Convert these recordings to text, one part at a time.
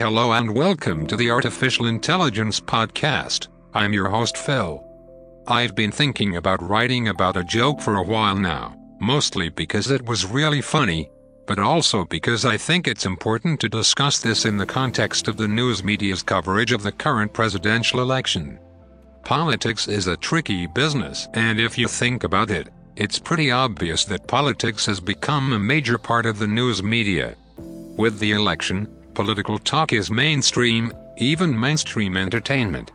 Hello and welcome to the Artificial Intelligence Podcast. I'm your host, Phil. I've been thinking about writing about a joke for a while now, mostly because it was really funny, but also because I think it's important to discuss this in the context of the news media's coverage of the current presidential election. Politics is a tricky business, and if you think about it, it's pretty obvious that politics has become a major part of the news media. With the election, political talk is mainstream, even mainstream entertainment.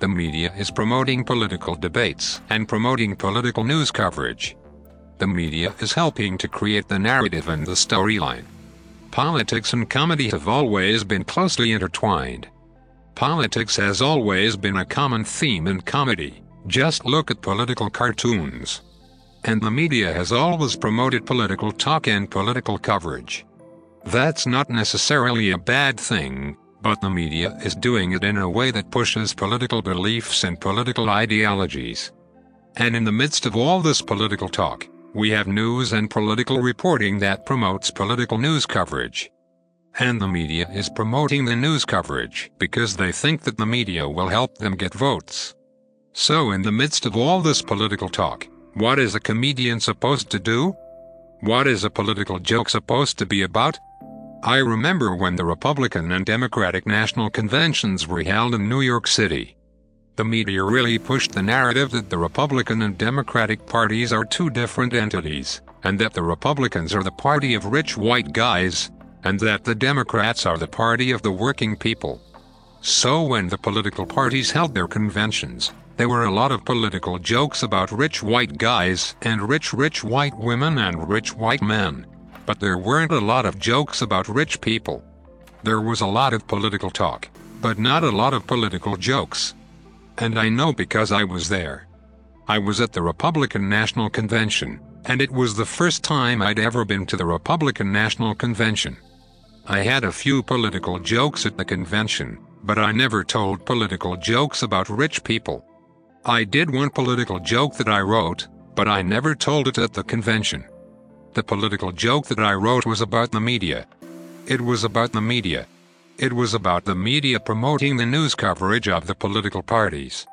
The media is promoting political debates and promoting political news coverage. The media is helping to create the narrative and the storyline. Politics and comedy have always been closely intertwined. Politics has always been a common theme in comedy. Just look at political cartoons. And the media has always promoted political talk and political coverage. That's not necessarily a bad thing, but the media is doing it in a way that pushes political beliefs and political ideologies. And in the midst of all this political talk, we have news and political reporting that promotes political news coverage. And the media is promoting the news coverage because they think that the media will help them get votes. So, in the midst of all this political talk, what is a comedian supposed to do? What is a political joke supposed to be about? I remember when the Republican and Democratic national conventions were held in New York City. The media really pushed the narrative that the Republican and Democratic parties are two different entities, and that the Republicans are the party of rich white guys, and that the Democrats are the party of the working people. So when the political parties held their conventions, there were a lot of political jokes about rich white guys and rich rich white women and rich white men. But there weren't a lot of jokes about rich people. There was a lot of political talk, but not a lot of political jokes. And I know because I was there. I was at the Republican National Convention, and it was the first time I'd ever been to the Republican National Convention. I had a few political jokes at the convention, but I never told political jokes about rich people. I did one political joke that I wrote, but I never told it at the convention. The political joke that I wrote was about the media. It was about the media. It was about the media promoting the news coverage of the political parties.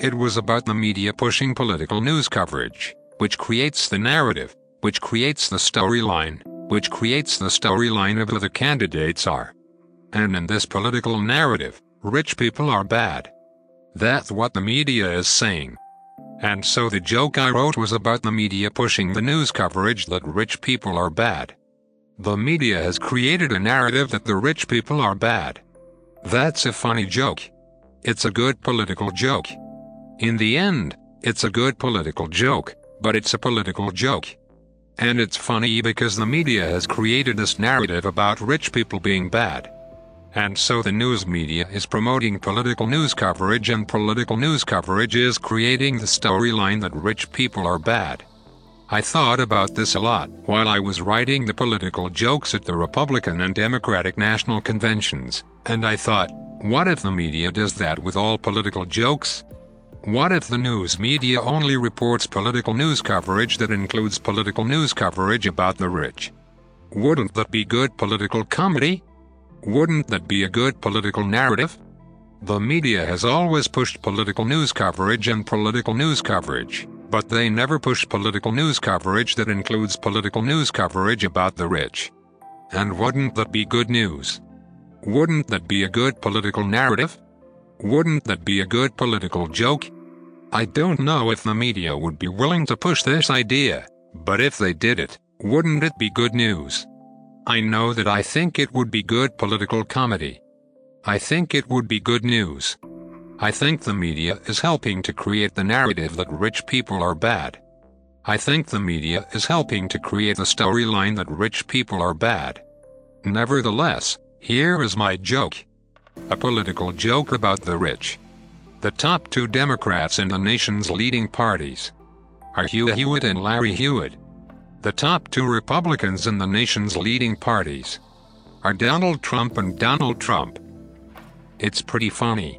It was about the media pushing political news coverage, which creates the narrative, which creates the storyline, which creates the storyline of who the candidates are. And in this political narrative, rich people are bad. That's what the media is saying. And so the joke I wrote was about the media pushing the news coverage that rich people are bad. The media has created a narrative that the rich people are bad. That's a funny joke. It's a good political joke. In the end, it's a good political joke, but it's a political joke. And it's funny because the media has created this narrative about rich people being bad. And so the news media is promoting political news coverage, and political news coverage is creating the storyline that rich people are bad. I thought about this a lot while I was writing the political jokes at the Republican and Democratic national conventions, and I thought, what if the media does that with all political jokes? What if the news media only reports political news coverage that includes political news coverage about the rich? Wouldn't that be good political comedy? Wouldn't that be a good political narrative? The media has always pushed political news coverage and political news coverage, but they never push political news coverage that includes political news coverage about the rich. And wouldn't that be good news? Wouldn't that be a good political narrative? Wouldn't that be a good political joke? I don't know if the media would be willing to push this idea, but if they did it, wouldn't it be good news? I know that I think it would be good political comedy. I think it would be good news. I think the media is helping to create the narrative that rich people are bad. I think the media is helping to create the storyline that rich people are bad. Nevertheless, here is my joke. A political joke about the rich. The top two Democrats in the nation's leading parties are Hugh Hewitt and Larry Hewitt. The top two Republicans in the nation's leading parties are Donald Trump and Donald Trump. It's pretty funny.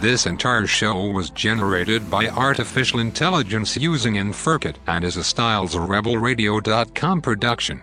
This entire show was generated by artificial intelligence using Inferkit and is a StylesRebelRadio.com production.